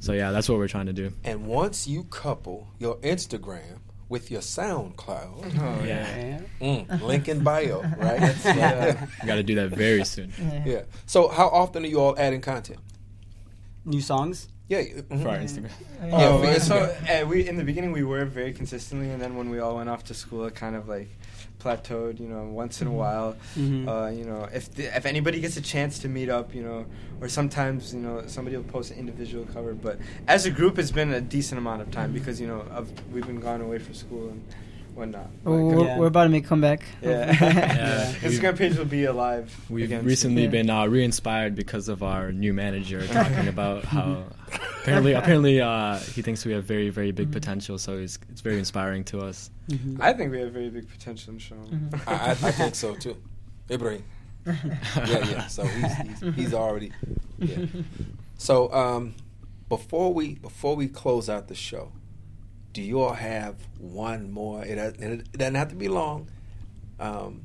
so yeah, that's what we're trying to do. And once you couple your Instagram with your SoundCloud, Oh, Yeah, mm, link in bio, right? Yeah. we got to do that very soon yeah. So, how often are you all adding content? New songs. Yeah. mhm. for our Instagram. Yeah, Oh, for Instagram. so uh, we in the beginning we were very consistently, and then when we all went off to school, it kind of like plateaued. You know, once in a while, Mhm. uh, you know, if the, if anybody gets a chance to meet up, you know, or sometimes you know somebody will post an individual cover, but as a group, it's been a decent amount of time because you know of, we've been gone away from school and whatnot. Like, we're, Yeah. we're about to make a comeback. yeah, Yeah. Instagram page will be alive. We've again recently Yeah. been uh, re-inspired because of our new manager talking about how apparently apparently uh, he thinks we have very very big potential. So it's it's very inspiring to us. Mhm. I think we have very big potential in show. I, I, I think so too. Ibrahim. yeah, yeah. So he's, he's, he's already. Yeah. So um, before we before we close out the show, do you all have one more? It, doesn't- it doesn't have to be long, um,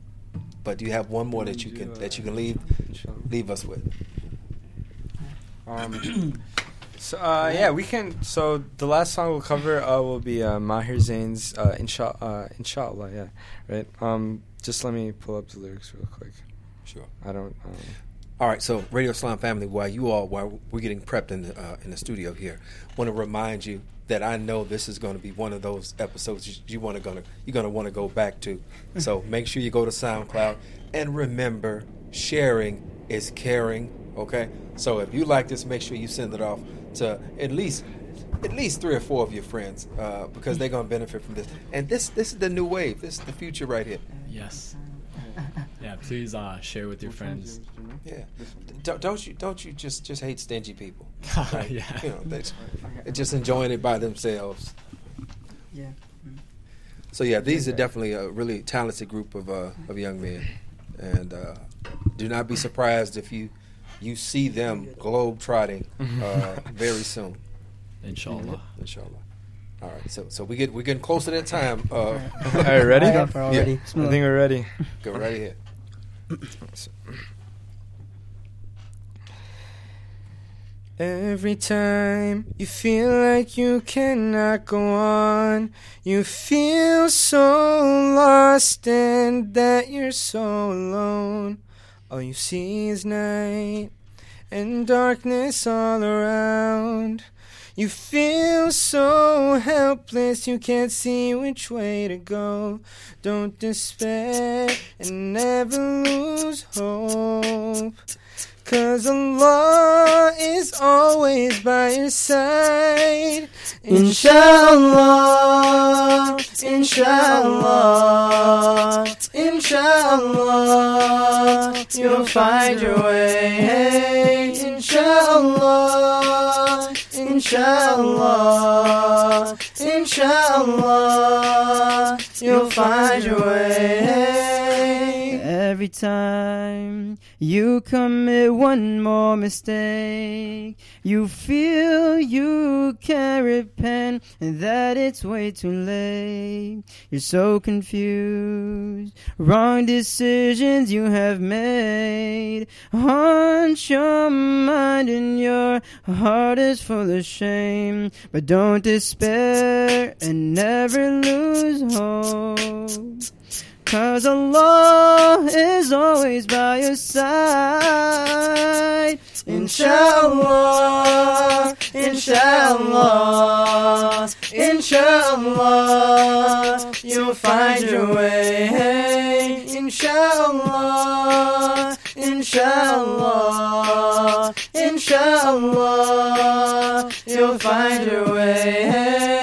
but do you have one more that you can that you can leave leave us with? Um, so uh, yeah, we can. So the last song we'll cover uh, will be uh, Maher Zain's uh, Insha, uh, Inshallah. Yeah, right. Um, just let me pull up the lyrics real quick. Sure. I don't. Um, All right, so Radio Islam family, while you all while we're getting prepped in the uh, in the studio here, want to remind you that I know this is going to be one of those episodes you, you want to gonna you're going to want to go back to. So make sure you go to SoundCloud and remember, sharing is caring. Okay, so if you like this, make sure you send it off to at least at least three or four of your friends uh, because they're going to benefit from this. And this this is the new wave. This is the future right here. Yes. Yeah, please uh, share with your friends. Yeah. Don't, don't you don't you just just hate stingy people? Right? Yeah. You know, they, they're just enjoying it by themselves. Yeah. So yeah, these are definitely a really talented group of uh, of young men, and uh, do not be surprised if you you see them globe trotting uh, very soon, Inshallah. inshallah. All right, so so we get we're getting close to that time. Uh, all right, ready? Alright, already. Yeah. I think we're ready. Go right ahead. Every time you feel like you cannot go on, you feel so lost and that you're so alone. All you see is night and darkness all around. You feel so helpless, you can't see which way to go. Don't despair and never lose hope. Cause Allah is always by your side. Inshallah, inshallah, inshallah, you'll find your way. Inshallah, inshallah, inshallah, you'll find your way. Every time you commit one more mistake, you feel you can't repent and that it's way too late. You're so confused, wrong decisions you have made. Haunt your mind and your heart is full of shame. But don't despair and never lose hope. Cause Allah is always by your side. Inshallah, inshallah, inshallah, you'll find your way. Inshallah, inshallah, inshallah, you'll find your way.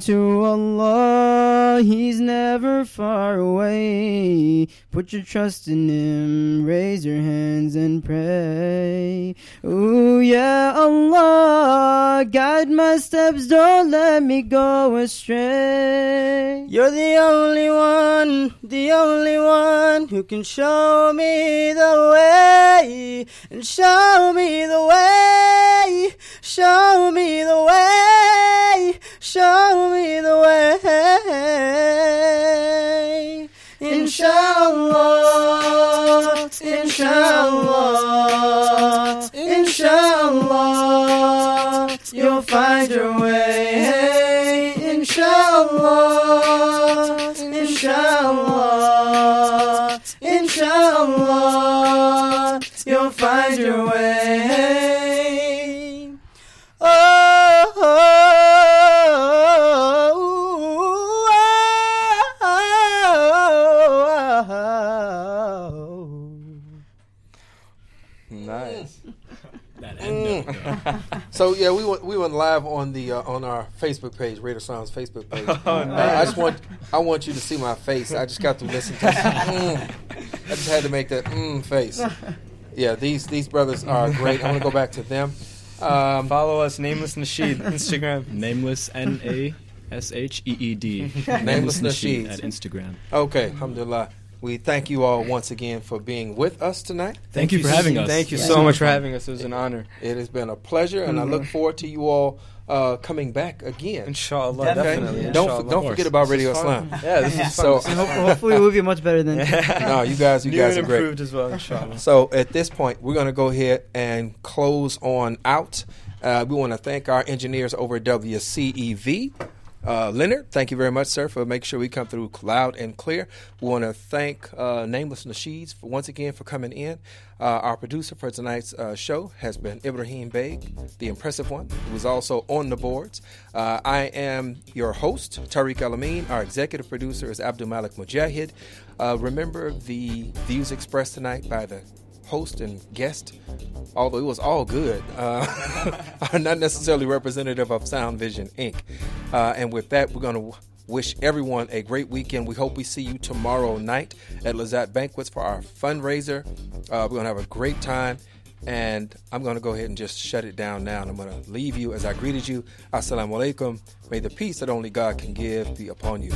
To Allah, He's never far away. Put your trust in Him, raise your hands and pray. Ooh, yeah, Allah, guide my steps, don't let me go astray. You're the only one, the only one who can show me the way, and show me the way, show me the way, show me the way. Inshallah, inshallah, inshallah, you'll find your way. Inshallah, inshallah, inshallah, you'll find your way. So yeah, we went we went live on the uh, on our Facebook page, Radio Islam's Facebook page. Oh, Uh. I just want I want you to see my face. I just got to listen to. Mm. I just had to make that mm face. Yeah, these these brothers are great. I want to go back to them. Um, Follow us, Nameless Nasheed, Instagram. Nameless N A S H E E D. Nameless Nasheed. at Instagram. okay, alhamdulillah. We thank you all once again for being with us tonight. Thank you for having us. Thank you Yeah. so much for having us. It was an honor. It has been a pleasure, and I look forward to you all uh, coming back again. Inshallah, Okay? definitely. Don't inshallah. don't forget about Radio This is Islam. Yeah, this is So- fun. Hopefully we'll be much better than no, you guys, you New guys are great. improved as well, inshallah. So at this point, we're going to go ahead and close on out. Uh, we want to thank our engineers over at WCEV. Uh, Leonard, thank you very much, sir, for making sure we come through loud and clear. We want to thank uh, Nameless Nasheeds for, once again for coming in. Uh, our producer for tonight's uh, show has been Ibrahim Beg, the impressive one, who is also on the boards. Uh, I am your host, Tariq Alameen. Our executive producer is Abdul Malik Mujahid. Uh, remember the views expressed tonight by the host and guest, although it was all good, uh, are not necessarily representative of Sound Vision Inc. Uh, and with that, we're going to wish everyone a great weekend. We hope we see you tomorrow night at Lazat Banquets for our fundraiser. Uh, we're going to have a great time. And I'm going to go ahead and just shut it down now. And I'm going to leave you as I greeted you. Assalamu alaikum. May the peace that only God can give be upon you.